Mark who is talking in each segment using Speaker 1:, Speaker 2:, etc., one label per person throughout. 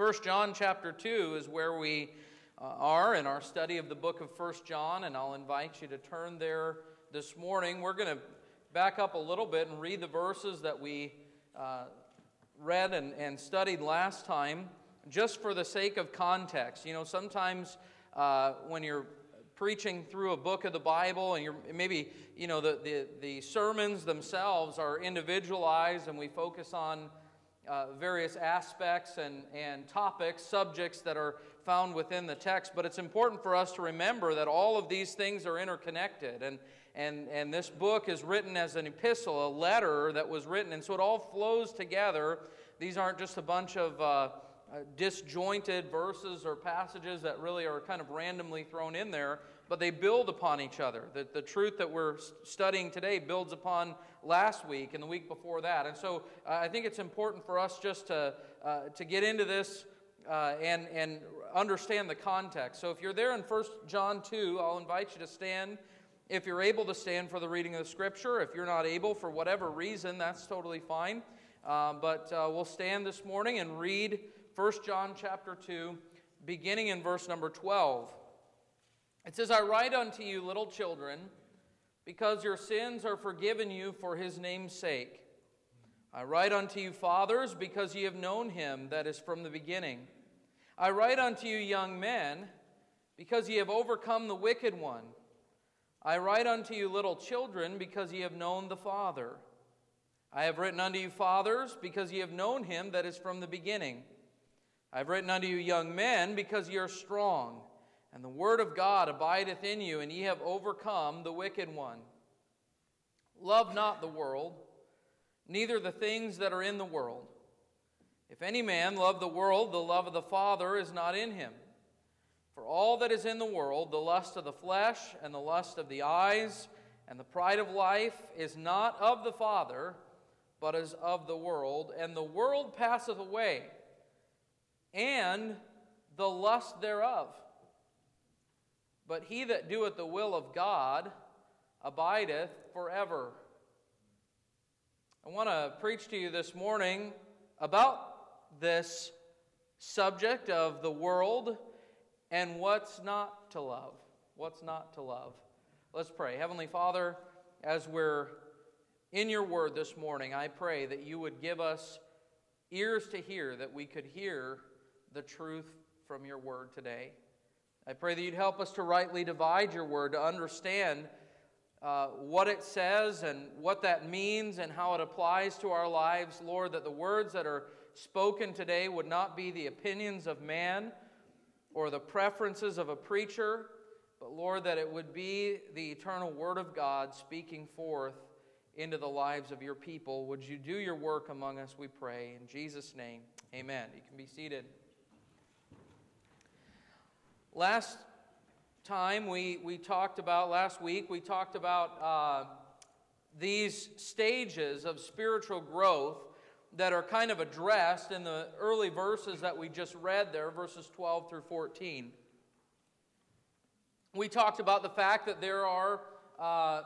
Speaker 1: First John chapter 2 is where we uh, are in our study of the book of First John, and I'll invite you to turn there this morning. We're going to back up a little bit and read the verses that we uh, read and, and studied last time, just for the sake of context. You know, sometimes uh, when you're preaching through a book of the Bible, and you're maybe you know the, the, the sermons themselves are individualized, and we focus on uh, various aspects and, and topics, subjects that are found within the text. But it's important for us to remember that all of these things are interconnected. And, and, and this book is written as an epistle, a letter that was written. And so it all flows together. These aren't just a bunch of. Uh, uh, disjointed verses or passages that really are kind of randomly thrown in there, but they build upon each other. The, the truth that we're studying today builds upon last week and the week before that. And so uh, I think it's important for us just to, uh, to get into this uh, and, and understand the context. So if you're there in 1 John 2, I'll invite you to stand. If you're able to stand for the reading of the scripture, if you're not able for whatever reason, that's totally fine. Uh, but uh, we'll stand this morning and read 1 John chapter 2, beginning in verse number 12. It says, I write unto you, little children, because your sins are forgiven you for his name's sake. I write unto you, fathers, because ye have known him that is from the beginning. I write unto you, young men, because ye have overcome the wicked one. I write unto you, little children, because ye have known the Father. I have written unto you, fathers, because ye have known him that is from the beginning. I have written unto you, young men, because ye are strong, and the word of God abideth in you, and ye have overcome the wicked one. Love not the world, neither the things that are in the world. If any man love the world, the love of the Father is not in him. For all that is in the world, the lust of the flesh, and the lust of the eyes, and the pride of life, is not of the Father but is of the world, and the world passeth away, and the lust thereof. But he that doeth the will of God abideth forever. I want to preach to you this morning about this subject of the world and what's not to love. What's not to love. Let's pray. Heavenly Father, as we're in your word this morning, I pray that you would give us ears to hear, that we could hear the truth from your word today. I pray that you'd help us to rightly divide your word, to understand uh, what it says and what that means and how it applies to our lives. Lord, that the words that are spoken today would not be the opinions of man or the preferences of a preacher, but Lord, that it would be the eternal word of God speaking forth into the lives of your people. Would you do your work among us, we pray. In Jesus' name, amen. You can be seated. Last time we, we talked about, last week, we talked about uh, these stages of spiritual growth that are kind of addressed in the early verses that we just read there, verses 12 through 14. We talked about the fact that there are. Uh,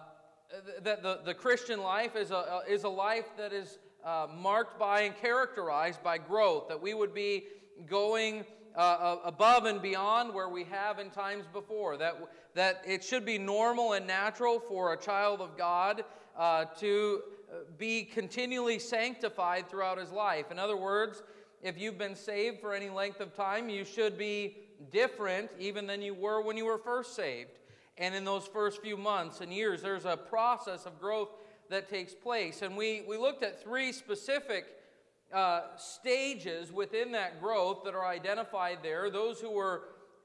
Speaker 1: that the, the Christian life is a, is a life that is uh, marked by and characterized by growth, that we would be going uh, above and beyond where we have in times before, that, that it should be normal and natural for a child of God uh, to uh, be continually sanctified throughout his life. In other words, if you've been saved for any length of time, you should be different even than you were when you were first saved. And in those first few months and years, there's a process of growth that takes place. And we, we looked at three specific uh, stages within that growth that are identified there. Those who were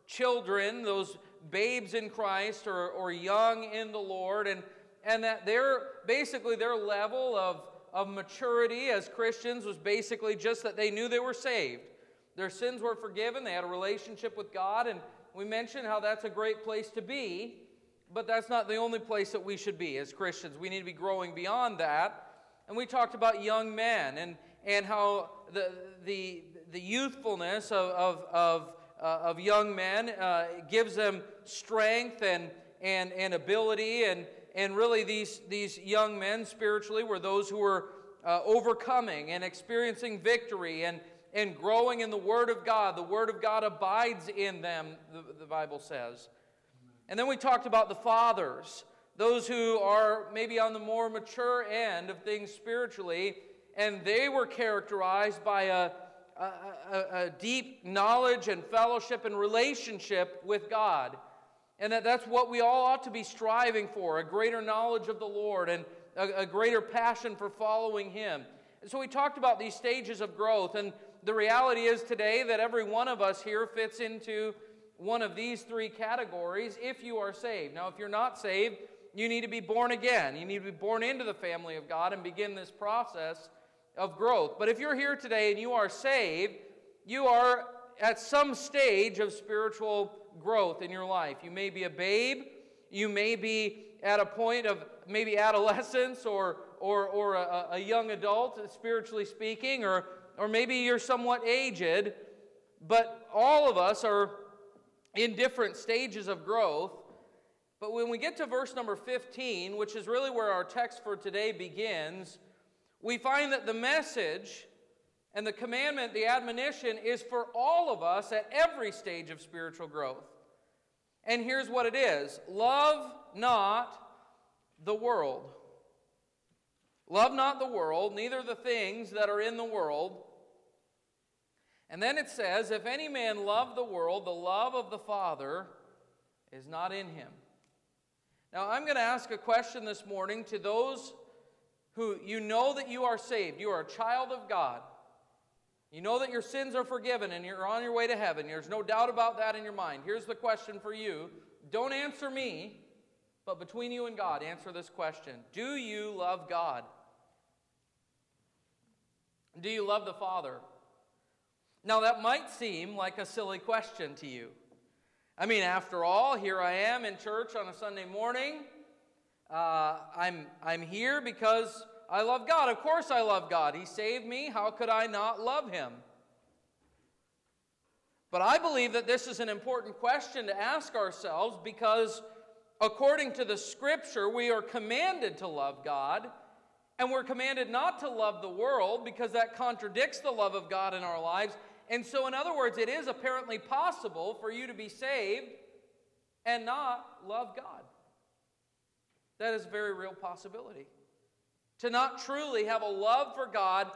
Speaker 1: children, those babes in Christ or, or young in the Lord, and, and that their basically their level of, of maturity as Christians was basically just that they knew they were saved. Their sins were forgiven, they had a relationship with God, and we mentioned how that's a great place to be, but that's not the only place that we should be as Christians. We need to be growing beyond that. And we talked about young men and, and how the, the, the youthfulness of, of, of, uh, of young men uh, gives them strength and, and, and ability. And, and really, these, these young men spiritually were those who were uh, overcoming and experiencing victory and, and growing in the Word of God. The Word of God abides in them, the, the Bible says. And then we talked about the fathers, those who are maybe on the more mature end of things spiritually, and they were characterized by a, a, a, deep knowledge and fellowship and relationship with God. And that that's what we all ought to be striving for a greater knowledge of the Lord and a, a greater passion for following Him. And so we talked about these stages of growth. And the reality is today that every one of us here fits into one of these three categories if you are saved. Now, if you're not saved, you need to be born again. You need to be born into the family of God and begin this process of growth. But if you're here today and you are saved, you are at some stage of spiritual growth in your life. You may be a babe, you may be at a point of maybe adolescence or, or, or a, a young adult, spiritually speaking, or, or maybe you're somewhat aged, but all of us are in different stages of growth. But when we get to verse number 15, which is really where our text for today begins, we find that the message and the commandment, the admonition, is for all of us at every stage of spiritual growth. And here's what it is love not the world. Love not the world, neither the things that are in the world. And then it says, If any man love the world, the love of the Father is not in him. Now, I'm going to ask a question this morning to those who you know that you are saved. You are a child of God. You know that your sins are forgiven and you're on your way to heaven. There's no doubt about that in your mind. Here's the question for you. Don't answer me, but between you and God, answer this question Do you love God? Do you love the Father? Now, that might seem like a silly question to you. I mean, after all, here I am in church on a Sunday morning. Uh, I'm, I'm here because I love God. Of course, I love God. He saved me. How could I not love Him? But I believe that this is an important question to ask ourselves because, according to the Scripture, we are commanded to love God, and we're commanded not to love the world because that contradicts the love of God in our lives. And so, in other words, it is apparently possible for you to be saved and not love God. That is a very real possibility to not truly have a love for God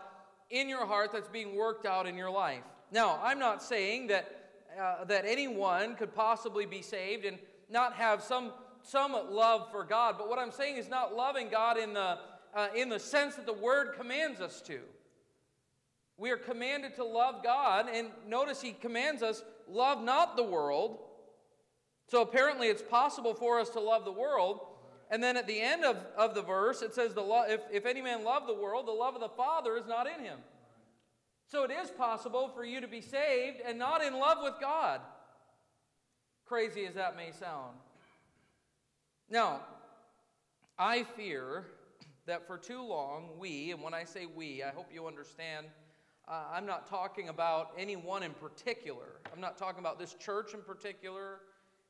Speaker 1: in your heart that's being worked out in your life. Now, I'm not saying that, uh, that anyone could possibly be saved and not have some, some love for God, but what I'm saying is not loving God in the, uh, in the sense that the Word commands us to. We are commanded to love God, and notice He commands us, love not the world. So apparently, it's possible for us to love the world, and then at the end of, of the verse, it says, the lo- if, if any man love the world, the love of the Father is not in him. So it is possible for you to be saved and not in love with God. Crazy as that may sound. Now, I fear that for too long, we, and when I say we, I hope you understand, uh, I'm not talking about anyone in particular. I'm not talking about this church in particular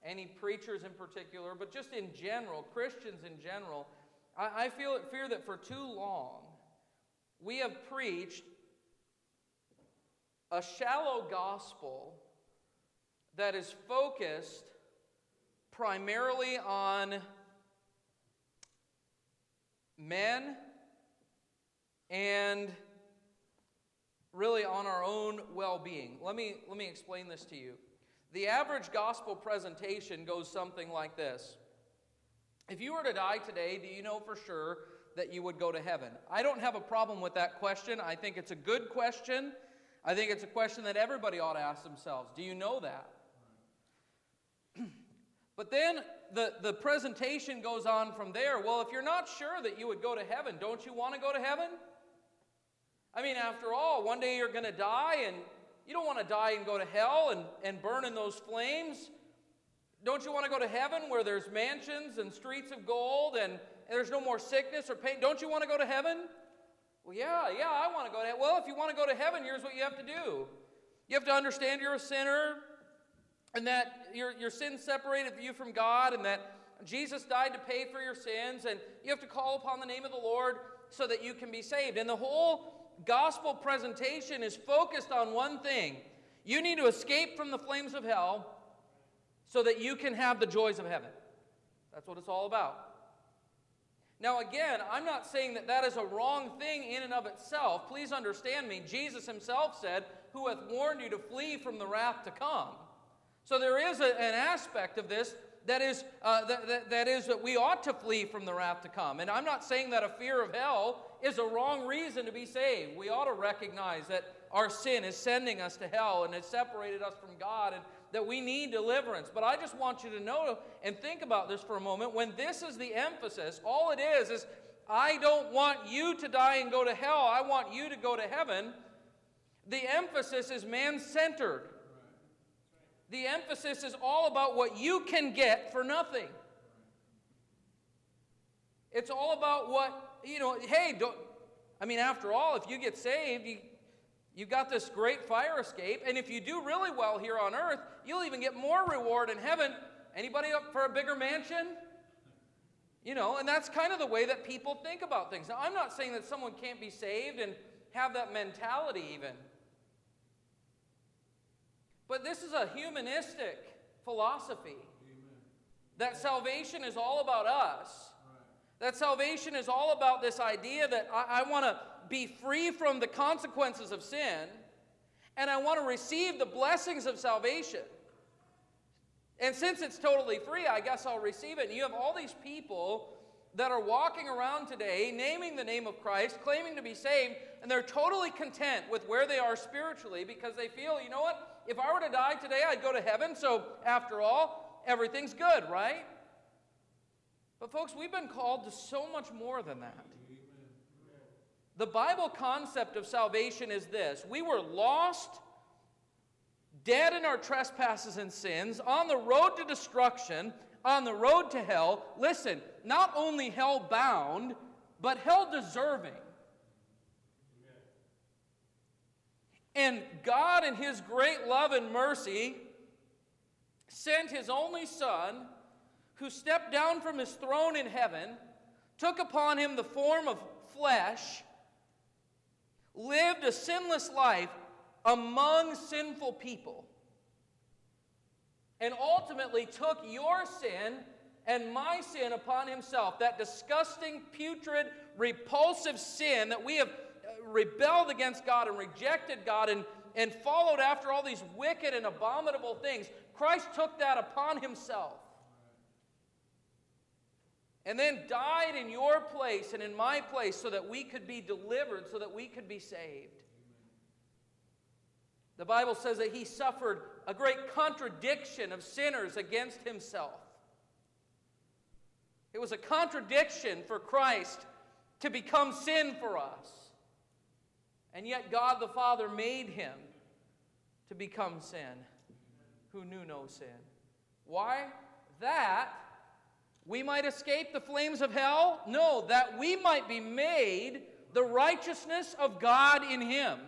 Speaker 1: any preachers in particular, but just in general, Christians in general, I, I feel fear that for too long we have preached a shallow gospel that is focused primarily on men and really on our own well-being. Let me let me explain this to you. The average gospel presentation goes something like this If you were to die today, do you know for sure that you would go to heaven? I don't have a problem with that question. I think it's a good question. I think it's a question that everybody ought to ask themselves. Do you know that? but then the, the presentation goes on from there. Well, if you're not sure that you would go to heaven, don't you want to go to heaven? I mean, after all, one day you're going to die and you don't want to die and go to hell and, and burn in those flames. Don't you want to go to heaven where there's mansions and streets of gold and, and there's no more sickness or pain? Don't you want to go to heaven? Well, yeah, yeah, I want to go to heaven. Well, if you want to go to heaven, here's what you have to do you have to understand you're a sinner and that your, your sin separated you from God and that Jesus died to pay for your sins, and you have to call upon the name of the Lord so that you can be saved. And the whole gospel presentation is focused on one thing you need to escape from the flames of hell so that you can have the joys of heaven. That's what it's all about. Now, again, I'm not saying that that is a wrong thing in and of itself. Please understand me. Jesus himself said, Who hath warned you to flee from the wrath to come? So there is a, an aspect of this that is, uh, that, that, that is that we ought to flee from the wrath to come. And I'm not saying that a fear of hell is a wrong reason to be saved. We ought to recognize that our sin is sending us to hell and has separated us from God and that we need deliverance. But I just want you to know and think about this for a moment. When this is the emphasis, all it is is I don't want you to die and go to hell, I want you to go to heaven. The emphasis is man centered. The emphasis is all about what you can get for nothing. It's all about what, you know, hey, don't, I mean, after all, if you get saved, you, you've got this great fire escape, and if you do really well here on earth, you'll even get more reward in heaven. Anybody up for a bigger mansion? You know, and that's kind of the way that people think about things. Now, I'm not saying that someone can't be saved and have that mentality even. But this is a humanistic philosophy that salvation is all about us. That salvation is all about this idea that I, I want to be free from the consequences of sin and I want to receive the blessings of salvation. And since it's totally free, I guess I'll receive it. And you have all these people that are walking around today naming the name of Christ, claiming to be saved, and they're totally content with where they are spiritually because they feel, you know what? if I were to die today, I'd go to heaven. So, after all, everything's good, right? But, folks, we've been called to so much more than that. The Bible concept of salvation is this we were lost, dead in our trespasses and sins, on the road to destruction, on the road to hell. Listen, not only hell bound, but hell deserving. And God, in His great love and mercy, sent His only Son, who stepped down from His throne in heaven, took upon Him the form of flesh, lived a sinless life among sinful people, and ultimately took your sin and my sin upon himself, that disgusting, putrid, repulsive sin that we have uh, rebelled against God and rejected God and, and followed after all these wicked and abominable things, Christ took that upon himself. And then died in your place and in my place so that we could be delivered, so that we could be saved. The Bible says that he suffered a great contradiction of sinners against himself. It was a contradiction for Christ to become sin for us. And yet, God the Father made him to become sin who knew no sin. Why? That we might escape the flames of hell? No, that we might be made the righteousness of God in him.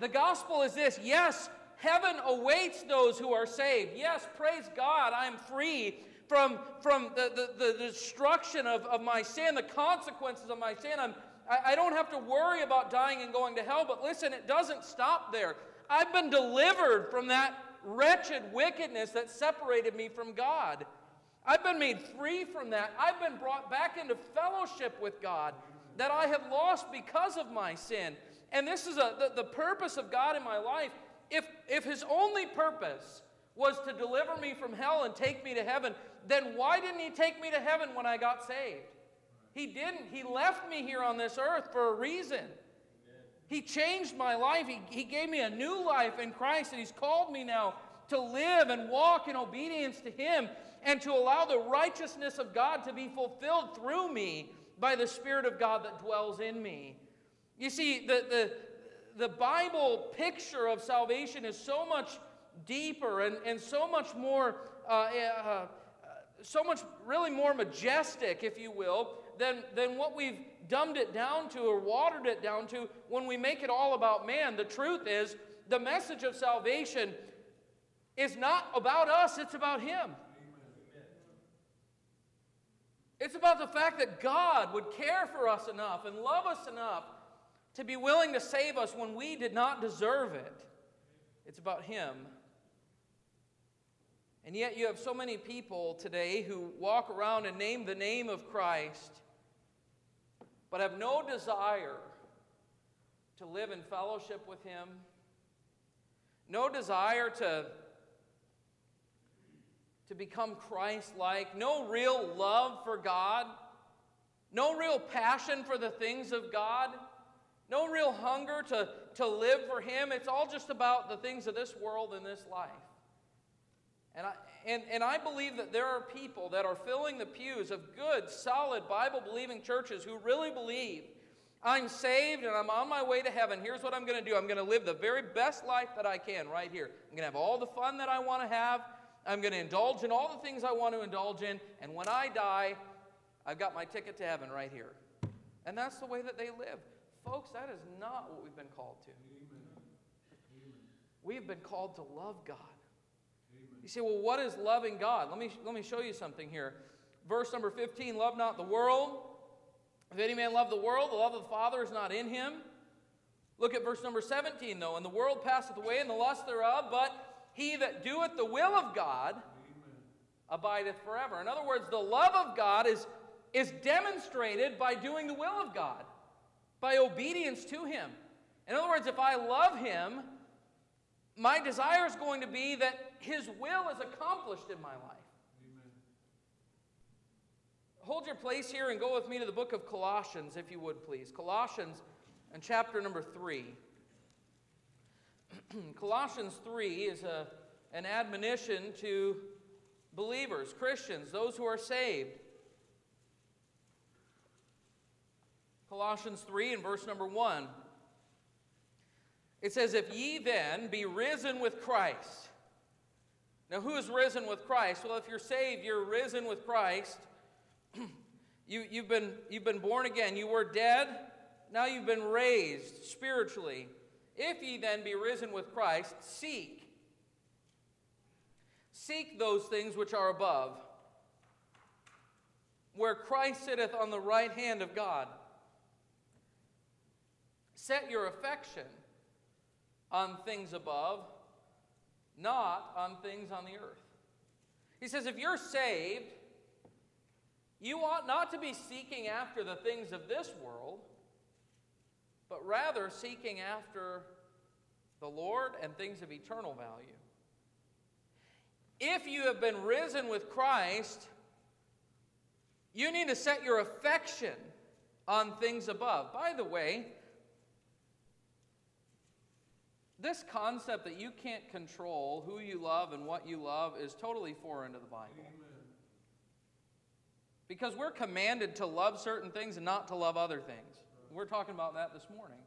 Speaker 1: The gospel is this yes, heaven awaits those who are saved. Yes, praise God, I am free from, from the, the, the destruction of, of my sin, the consequences of my sin. I'm I, I don't have to worry about dying and going to hell. But listen, it doesn't stop there. I've been delivered from that wretched wickedness that separated me from God. I've been made free from that. I've been brought back into fellowship with God that I have lost because of my sin. And this is a, the, the purpose of God in my life. If, if His only purpose was to deliver me from hell and take me to heaven, then why didn't He take me to heaven when I got saved? He didn't. He left me here on this earth for a reason. He changed my life. He, he gave me a new life in Christ, and He's called me now to live and walk in obedience to Him and to allow the righteousness of God to be fulfilled through me by the Spirit of God that dwells in me. You see, the, the, the Bible picture of salvation is so much deeper and, and so much more, uh, uh, so much really more majestic, if you will, than, than what we've dumbed it down to or watered it down to when we make it all about man. The truth is, the message of salvation is not about us, it's about Him. It's about the fact that God would care for us enough and love us enough to be willing to save us when we did not deserve it. It's about Him. And yet, you have so many people today who walk around and name the name of Christ, but have no desire to live in fellowship with Him, no desire to, to become Christ like, no real love for God, no real passion for the things of God, no real hunger to, to live for Him. It's all just about the things of this world and this life. And I, and, and I believe that there are people that are filling the pews of good, solid, Bible believing churches who really believe I'm saved and I'm on my way to heaven. Here's what I'm going to do I'm going to live the very best life that I can right here. I'm going to have all the fun that I want to have. I'm going to indulge in all the things I want to indulge in. And when I die, I've got my ticket to heaven right here. And that's the way that they live. Folks, that is not what we've been called to. We have been called to love God. You say, well, what is loving God? Let me, let me show you something here. Verse number 15 Love not the world. If any man love the world, the love of the Father is not in him. Look at verse number 17, though. And the world passeth away, and the lust thereof, but he that doeth the will of God Amen. abideth forever. In other words, the love of God is, is demonstrated by doing the will of God, by obedience to him. In other words, if I love him, my desire is going to be that His will is accomplished in my life. Amen. Hold your place here and go with me to the book of Colossians, if you would please. Colossians and chapter number 3. Colossians 3 is a, an admonition to believers, Christians, those who are saved. Colossians 3 and verse number 1. It says, If ye then be risen with Christ. Now, who is risen with Christ? Well, if you're saved, you're risen with Christ. you, you've, been, you've been born again. You were dead. Now you've been raised spiritually. If ye then be risen with Christ, seek. Seek those things which are above, where Christ sitteth on the right hand of God. Set your affection on things above, not on things on the earth. He says, if you're saved, you ought not to be seeking after the things of this world, but rather seeking after the Lord and things of eternal value. If you have been risen with Christ, you need to set your affection on things above. By the way, this concept that you can't control who you love and what you love is totally foreign to the Bible. Amen. Because we're commanded to love certain things and not to love other things. We're talking about that this morning.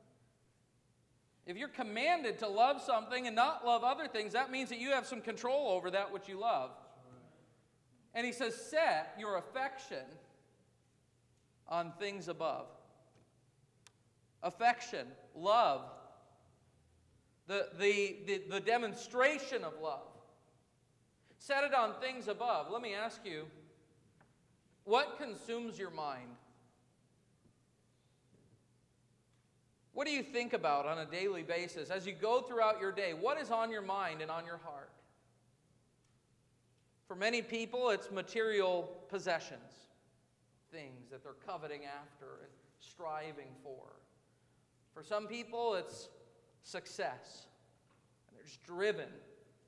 Speaker 1: If you're commanded to love something and not love other things, that means that you have some control over that which you love. And he says, set your affection on things above. Affection, love, the, the, the, the demonstration of love. Set it on things above. Let me ask you what consumes your mind? What do you think about on a daily basis as you go throughout your day? What is on your mind and on your heart? For many people, it's material possessions, things that they're coveting after and striving for. For some people, it's success. And they're just driven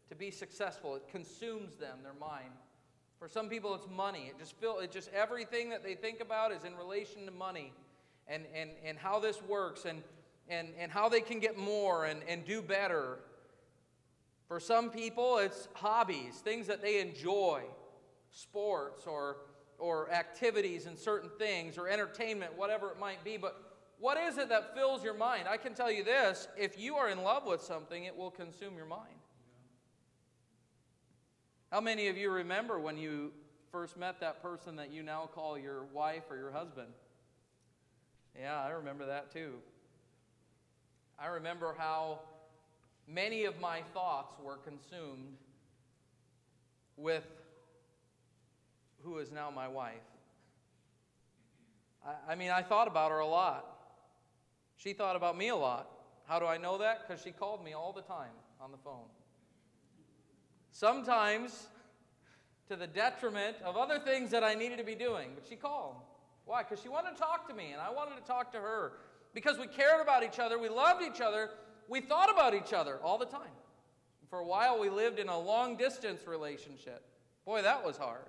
Speaker 1: to be successful. It consumes them, their mind. For some people, it's money. It just feel it just everything that they think about is in relation to money and, and, and how this works and, and, and how they can get more and, and do better. For some people, it's hobbies, things that they enjoy, sports or, or activities and certain things or entertainment, whatever it might be. But what is it that fills your mind? I can tell you this if you are in love with something, it will consume your mind. How many of you remember when you first met that person that you now call your wife or your husband? Yeah, I remember that too. I remember how many of my thoughts were consumed with who is now my wife. I, I mean, I thought about her a lot. She thought about me a lot. How do I know that? Because she called me all the time on the phone. Sometimes to the detriment of other things that I needed to be doing, but she called. Why? Because she wanted to talk to me, and I wanted to talk to her. Because we cared about each other, we loved each other, we thought about each other all the time. For a while, we lived in a long distance relationship. Boy, that was hard.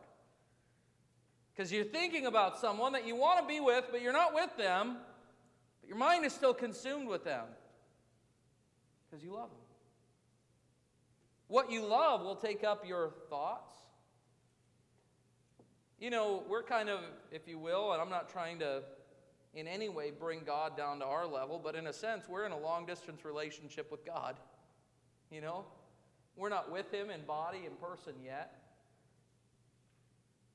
Speaker 1: Because you're thinking about someone that you want to be with, but you're not with them, but your mind is still consumed with them because you love them. What you love will take up your thoughts. You know, we're kind of, if you will, and I'm not trying to in any way bring God down to our level, but in a sense, we're in a long distance relationship with God. You know? We're not with Him in body and person yet.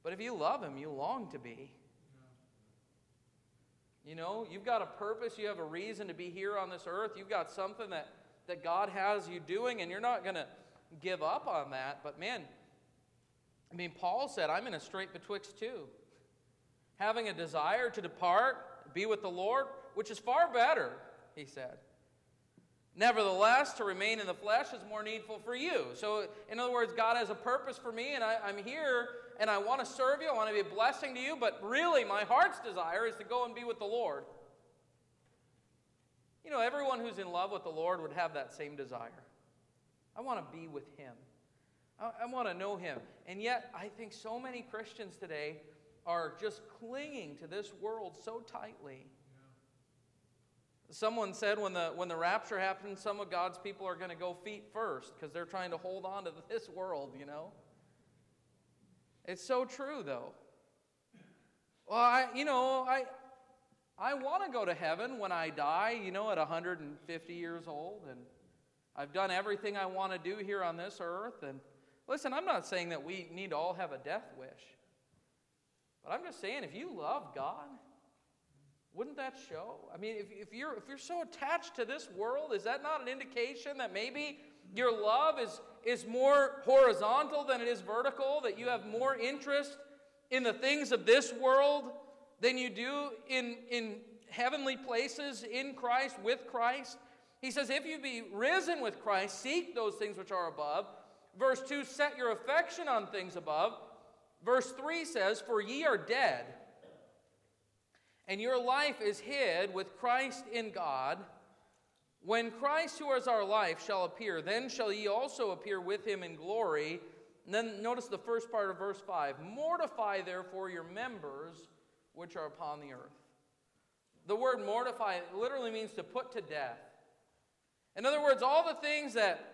Speaker 1: But if you love Him, you long to be. You know, you've got a purpose, you have a reason to be here on this earth, you've got something that, that God has you doing, and you're not going to give up on that. But man, I mean, Paul said, I'm in a strait betwixt two. Having a desire to depart, be with the Lord, which is far better, he said. Nevertheless, to remain in the flesh is more needful for you. So, in other words, God has a purpose for me, and I, am here, and I want to serve you. I want to be a blessing to you, but really, my heart's desire is to go and be with the Lord. You know, everyone who's in love with the Lord would have that same desire. I want to be with Him, I, I want to know Him. And yet, I think so many Christians today are just clinging to this world so tightly. Someone said when the, when the rapture happens, some of God's people are going to go feet first because they're trying to hold on to this world, you know? It's so true, though. Well, I, you know, I, I want to go to heaven when I die, you know, at 150 years old, and I've done everything I want to do here on this earth. And listen, I'm not saying that we need to all have a death wish, but I'm just saying if you love God, wouldn't that show? I mean, if, if, you're, if you're so attached to this world, is that not an indication that maybe your love is, is more horizontal than it is vertical? That you have more interest in the things of this world than you do in, in heavenly places in Christ, with Christ? He says, If you be risen with Christ, seek those things which are above. Verse 2, set your affection on things above. Verse 3 says, For ye are dead and your life is hid with Christ in God. When Christ, who is our life, shall appear, then shall ye also appear with him in glory. And then notice the first part of verse 5 Mortify therefore your members which are upon the earth. The word mortify literally means to put to death. In other words, all the things that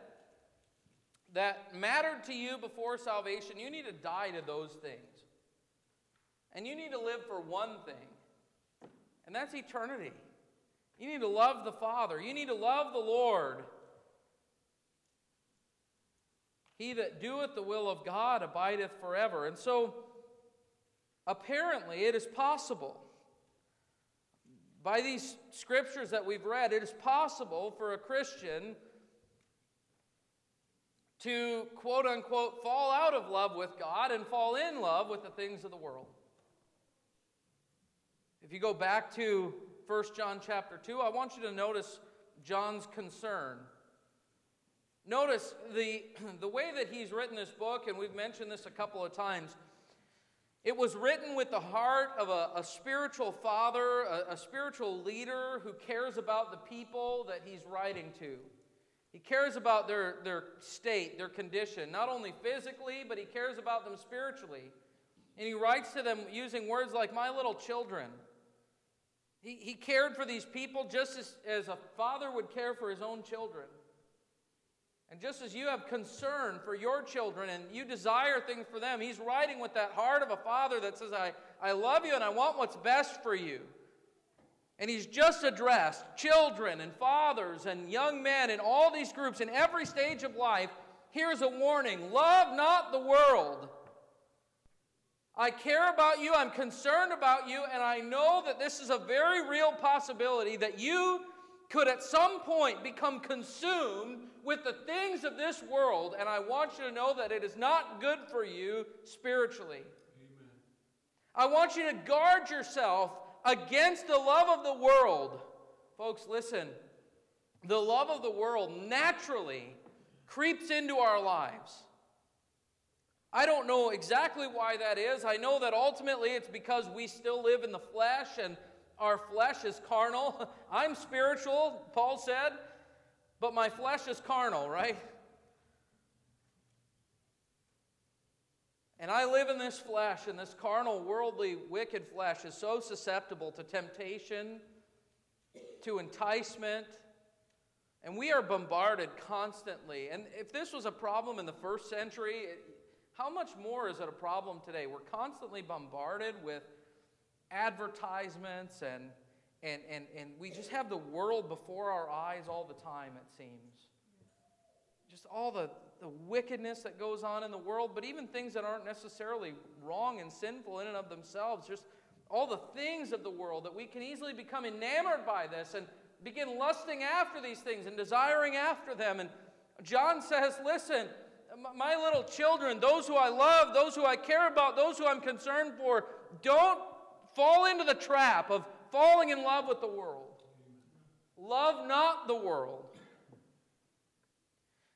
Speaker 1: that mattered to you before salvation, you need to die to those things. And you need to live for one thing and that's eternity. You need to love the Father, you need to love the Lord. He that doeth the will of God abideth forever. And so, apparently, it is possible. By these scriptures that we've read, it is possible for a Christian to quote unquote fall out of love with God and fall in love with the things of the world. If you go back to 1 John chapter 2, I want you to notice John's concern. Notice the, the way that he's written this book, and we've mentioned this a couple of times. It was written with the heart of a, a spiritual father, a, a spiritual leader who cares about the people that he's writing to. He cares about their, their state, their condition, not only physically, but he cares about them spiritually. And he writes to them using words like, My little children. He, he cared for these people just as, as a father would care for his own children. And just as you have concern for your children and you desire things for them, he's writing with that heart of a father that says, I, I love you and I want what's best for you. And he's just addressed children and fathers and young men in all these groups in every stage of life. Here's a warning love not the world I care about you, I'm concerned about you, and I know that this is a very real possibility that you could at some point become consumed with the things of this world, and I want you to know that it is not good for you spiritually. Amen. I want you to guard yourself against the love of the world, Folks, listen. The love of the world naturally creeps into our lives. I don't know exactly why that is. I know that ultimately it's because we still live in the flesh and our flesh is carnal. I'm spiritual, Paul said, but my flesh is carnal, right? And I live in this flesh, and this carnal, worldly, wicked flesh is so susceptible to temptation, to enticement, and we are bombarded constantly. And if this was a problem in the first century, how much more is it a problem today? We're constantly bombarded with advertisements and, and, and, and we just have the world before our eyes all the time, it seems. Just all the, the wickedness that goes on in the world, but even things that aren't necessarily wrong and sinful in and of themselves, just all the things of the world that we can easily become enamored by this and begin lusting after these things and desiring after them. And John says, Listen, my little children, those who I love, those who I care about, those who I'm concerned for, don't fall into the trap of falling in love with the world. Love not the world.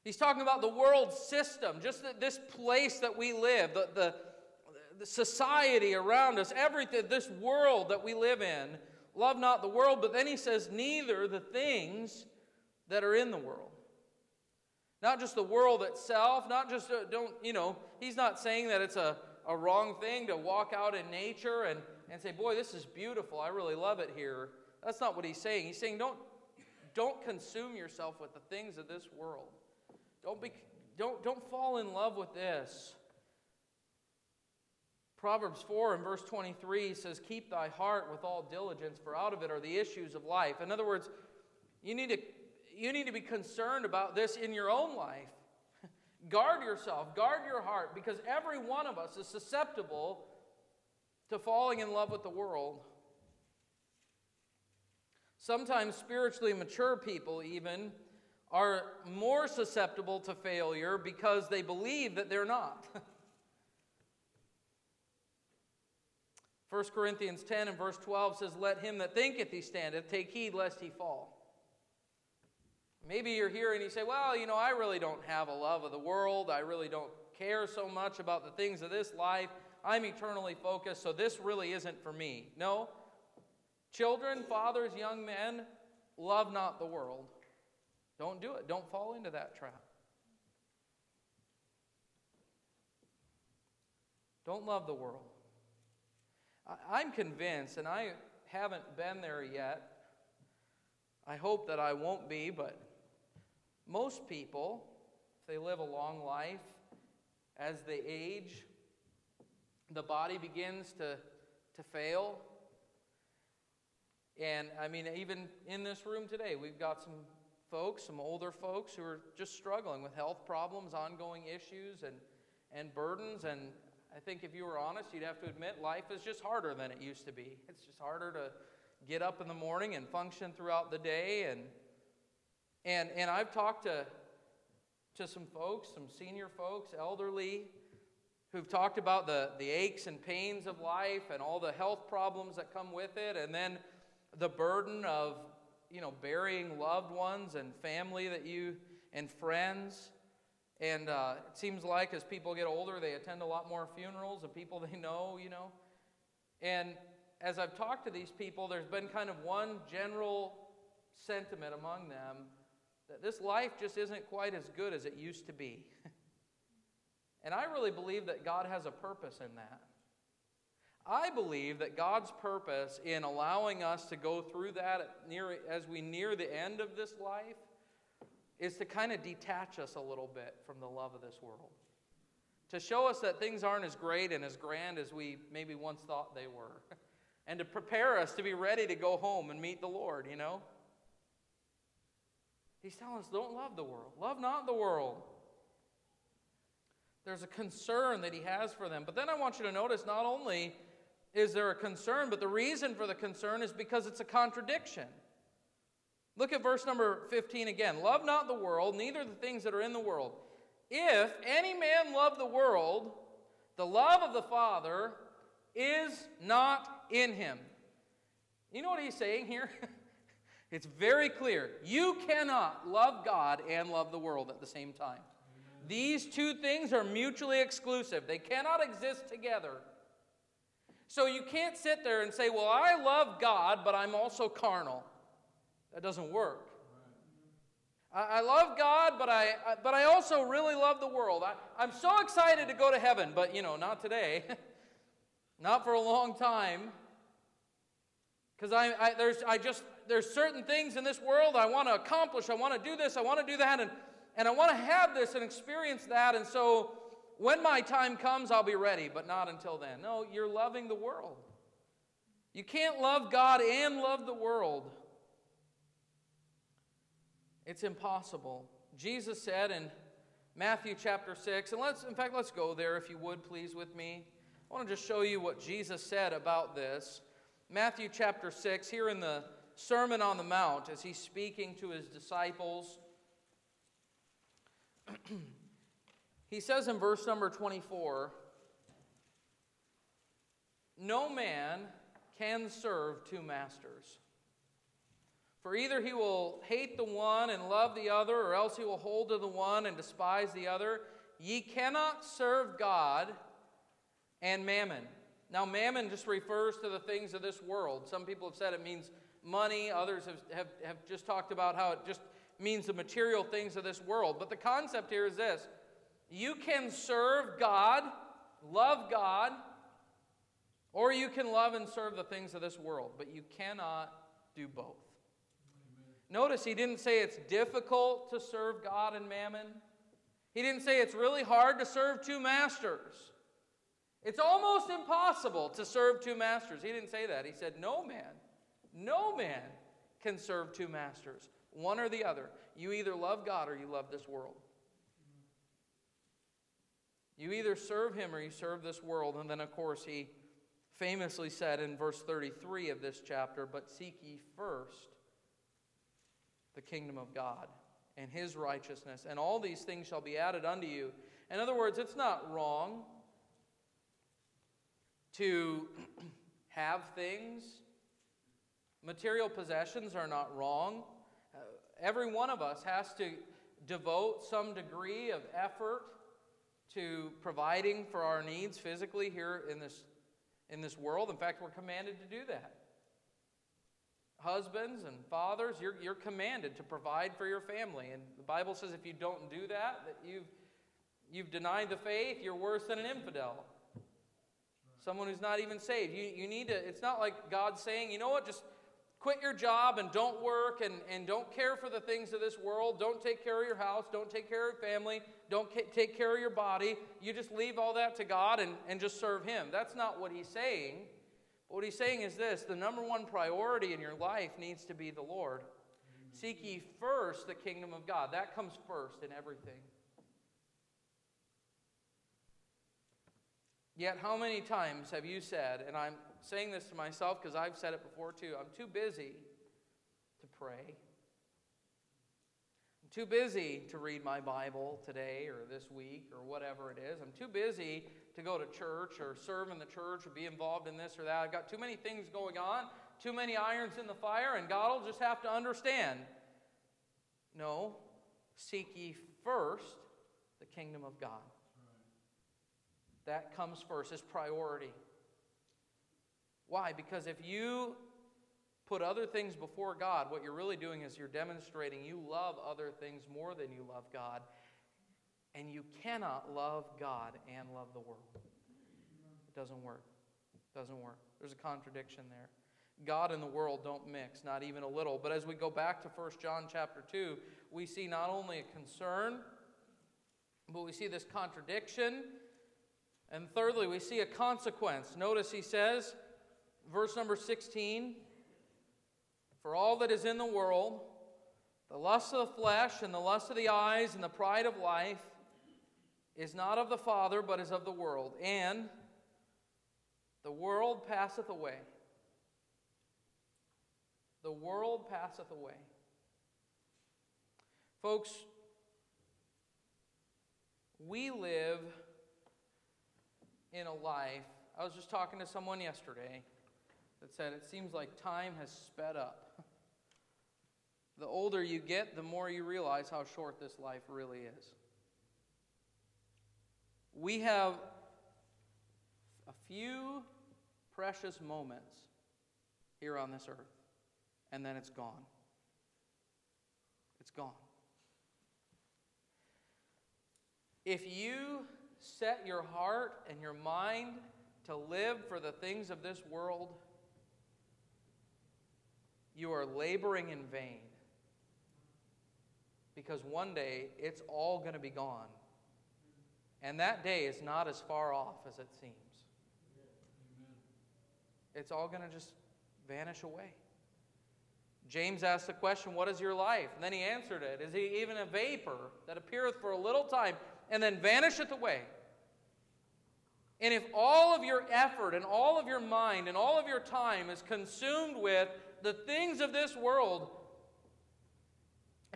Speaker 1: He's talking about the world system, just this place that we live, the, the, the society around us, everything, this world that we live in. Love not the world, but then he says, neither the things that are in the world. Not just the world itself, not just, uh, don't, you know, he's not saying that it's a, a wrong thing to walk out in nature and and say, Boy, this is beautiful. I really love it here. That's not what he's saying. He's saying, Don't, don't consume yourself with the things of this world. Don't, be, don't, don't fall in love with this. Proverbs 4 and verse 23 says, Keep thy heart with all diligence, for out of it are the issues of life. In other words, you need to, you need to be concerned about this in your own life. guard yourself, guard your heart, because every one of us is susceptible to falling in love with the world. Sometimes spiritually mature people, even, are more susceptible to failure because they believe that they're not. 1 Corinthians 10 and verse 12 says, Let him that thinketh he standeth take heed lest he fall. Maybe you're here and you say, Well, you know, I really don't have a love of the world. I really don't care so much about the things of this life. I'm eternally focused, so this really isn't for me. No. Children, fathers, young men, love not the world. Don't do it. Don't fall into that trap. Don't love the world. I'm convinced, and I haven't been there yet. I hope that I won't be, but most people, if they live a long life, as they age, the body begins to, to fail. And I mean, even in this room today, we've got some folks, some older folks who are just struggling with health problems, ongoing issues, and, and burdens. And I think if you were honest, you'd have to admit life is just harder than it used to be. It's just harder to get up in the morning and function throughout the day. And, and, and I've talked to, to some folks, some senior folks, elderly, who've talked about the, the aches and pains of life and all the health problems that come with it, and then the burden of you know burying loved ones and family that you and friends. And uh, it seems like as people get older, they attend a lot more funerals of people they know, you know. And as I've talked to these people, there's been kind of one general sentiment among them that this life just isn't quite as good as it used to be. And I really believe that God has a purpose in that. I believe that God's purpose in allowing us to go through that near, as we near the end of this life is to kind of detach us a little bit from the love of this world. To show us that things aren't as great and as grand as we maybe once thought they were. and to prepare us to be ready to go home and meet the Lord, you know? He's telling us don't love the world. Love not the world. There's a concern that he has for them. But then I want you to notice not only is there a concern, but the reason for the concern is because it's a contradiction. Look at verse number 15 again. Love not the world, neither the things that are in the world. If any man love the world, the love of the Father is not in him. You know what he's saying here? It's very clear. You cannot love God and love the world at the same time. These two things are mutually exclusive, they cannot exist together. So you can't sit there and say, Well, I love God, but I'm also carnal. That doesn't work. I, love God, but I, I, but I also really love the world. I, I'm so excited to go to heaven, but you know, not today. not for a long time. Because I, I, there's, I just, there's certain things in this world I want to accomplish. I want to do this. I want to do that. And, and I want to have this and experience that. And so when my time comes, I'll be ready, but not until then. No, you're loving the world. You can't love God and love the world. It's impossible. Jesus said in Matthew chapter 6, and let's, in fact, let's go there if you would, please, with me. I want to just show you what Jesus said about this. Matthew chapter 6, here in the Sermon on the Mount, as he's speaking to his disciples, he says in verse number 24 No man can serve two masters. For either he will hate the one and love the other, or else he will hold to the one and despise the other. Ye cannot serve God and mammon. Now, mammon just refers to the things of this world. Some people have said it means money, others have, have, have just talked about how it just means the material things of this world. But the concept here is this you can serve God, love God, or you can love and serve the things of this world, but you cannot do both. Notice he didn't say it's difficult to serve God and mammon. He didn't say it's really hard to serve two masters. It's almost impossible to serve two masters. He didn't say that. He said, No man, no man can serve two masters, one or the other. You either love God or you love this world. You either serve him or you serve this world. And then, of course, he famously said in verse 33 of this chapter, But seek ye first the kingdom of God and his righteousness, and all these things shall be added unto you. In other words, it's not wrong to have things. Material possessions are not wrong. Uh, every one of us has to devote some degree of effort to providing for our needs physically here in this, in this world. In fact, we're commanded to do that husbands and fathers, you're, you're commanded to provide for your family. And the Bible says if you don't do that, that you've, you've denied the faith, you're worse than an infidel. Someone who's not even saved. You, you need to, it's not like God saying, you know what, just quit your job and don't work and, and don't care for the things of this world. Don't take care of your house. Don't take care of your family. Don't ca- take care of your body. You just leave all that to God and, and just serve Him. That's not what He's saying. But What he's saying is this the number one priority in your life needs to be the Lord. Seek ye first the kingdom of God. That comes first in everything. Yet, how many times have you said, and I'm saying this to myself because I've said it before too, I'm too busy to pray. I'm too busy to read my Bible today or this week or whatever it is. I'm too busy to go to church or serve in the church or be involved in this or that. I've got too many things going on, too many irons in the fire, and God will just have to understand. No, seek ye first the kingdom of God. That comes first, is priority. Why? Because if you put other things before God, what you're really doing is you're demonstrating you love other things more than you love God. And you cannot love God and love the world. It doesn't work. It doesn't work. There's a contradiction there. God and the world don't mix, not even a little. But as we go back to 1 John chapter 2, we see not only a concern, but we see this contradiction. And thirdly, we see a consequence. Notice he says, verse number 16 For all that is in the world, the lust of the flesh, and the lust of the eyes, and the pride of life, is not of the Father, but is of the world. And the world passeth away. The world passeth away. Folks, we live in a life. I was just talking to someone yesterday that said it seems like time has sped up. the older you get, the more you realize how short this life really is. We have a few precious moments here on this earth, and then it's gone. It's gone. If you set your heart and your mind to live for the things of this world, you are laboring in vain. Because one day it's all going to be gone. And that day is not as far off as it seems. It's all going to just vanish away. James asked the question, What is your life? And then he answered it Is he even a vapor that appeareth for a little time and then vanisheth away? And if all of your effort and all of your mind and all of your time is consumed with the things of this world,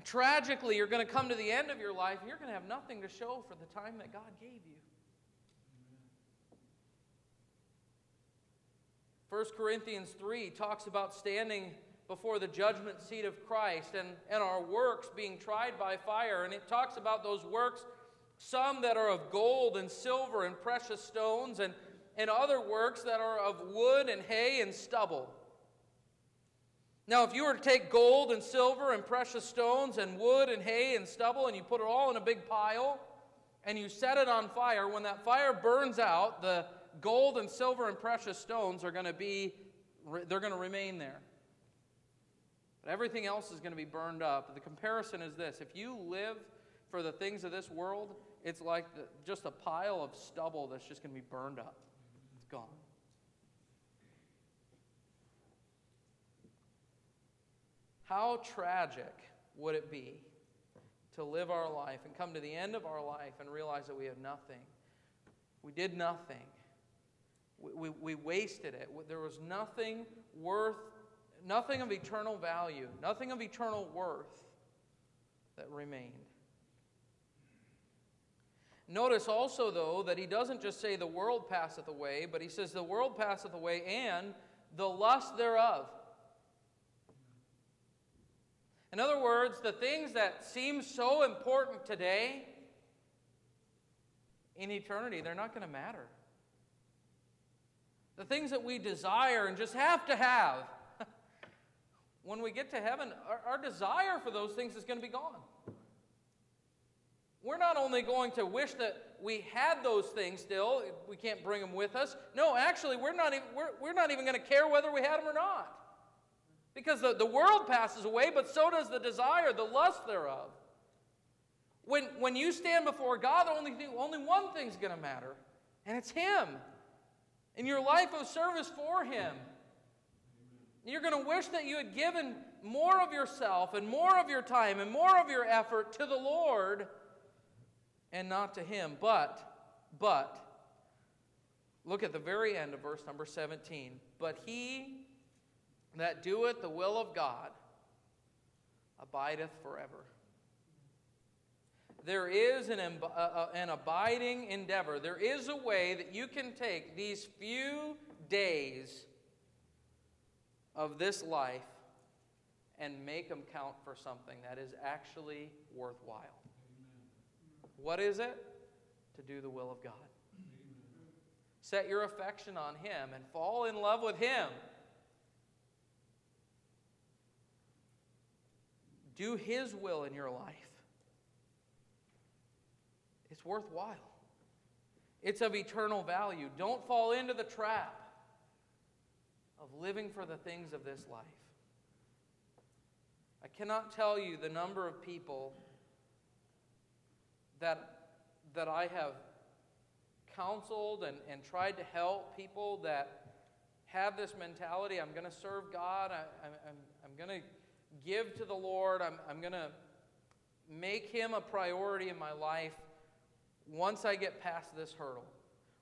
Speaker 1: tragically, you're going to come to the end of your life and you're going to have nothing to show for the time that God gave you. 1 Corinthians 3 talks about standing before the judgment seat of Christ and, and our works being tried by fire. And it talks about those works, some that are of gold and silver and precious stones, and, and other works that are of wood and hay and stubble. Now, if you were to take gold and silver and precious stones and wood and hay and stubble and you put it all in a big pile and you set it on fire, when that fire burns out, the gold and silver and precious stones are going to be they're going to remain there. But everything else is going to be burned up. The comparison is this if you live for the things of this world, it's like the, just a pile of stubble that's just going to be burned up. It's gone. How tragic would it be to live our life and come to the end of our life and realize that we have nothing? We did nothing. We, we, we wasted it. There was nothing worth nothing of eternal value, nothing of eternal worth that remained. Notice also, though, that he doesn't just say the world passeth away, but he says the world passeth away and the lust thereof. In other words, the things that seem so important today, in eternity, they're not going to matter. The things that we desire and just have to have, when we get to heaven, our, our desire for those things is going to be gone. We're not only going to wish that we had those things still, we can't bring them with us. No, actually, we're not even, we're, we're not even going to care whether we had them or not. Because the, the world passes away, but so does the desire, the lust thereof. When, when you stand before God, only, thing, only one thing's going to matter, and it's Him. And your life of service for Him. You're going to wish that you had given more of yourself and more of your time and more of your effort to the Lord and not to Him. But, but, look at the very end of verse number 17. But he that doeth the will of God abideth forever. There is an, uh, an abiding endeavor. There is a way that you can take these few days of this life and make them count for something that is actually worthwhile. Amen. What is it? To do the will of God. Amen. Set your affection on Him and fall in love with Him. Do His will in your life. It's worthwhile, it's of eternal value. Don't fall into the trap of living for the things of this life. I cannot tell you the number of people that, that I have counseled and, and tried to help people that have this mentality I'm going to serve God, I, I'm, I'm going to give to the Lord, I'm, I'm going to make Him a priority in my life once I get past this hurdle.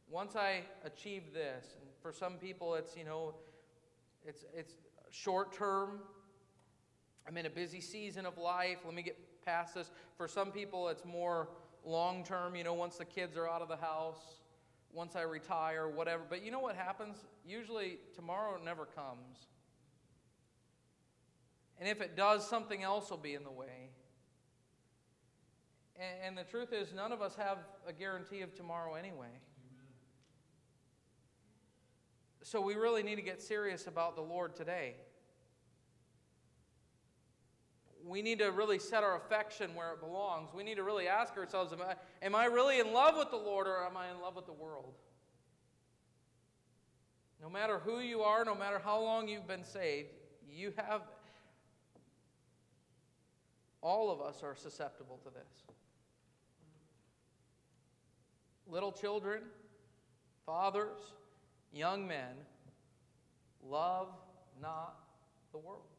Speaker 1: Once I achieve this. And for some people, it's, you know, it's, it's short term. I'm in a busy season of life. Let me get past this. For some people, it's more long term, you know, once the kids are out of the house, once I retire, whatever. But you know what happens? Usually, tomorrow never comes. And if it does, something else will be in the way. And, and the truth is, none of us have a guarantee of tomorrow anyway. So we really need to get serious about the Lord today. We need to really set our affection where it belongs. We need to really ask ourselves am I, am I really in love with the Lord or am I in love with the world? No matter who you are, no matter how long you've been saved, you have. All of us are susceptible to this. Little children, fathers, young men, love not the world.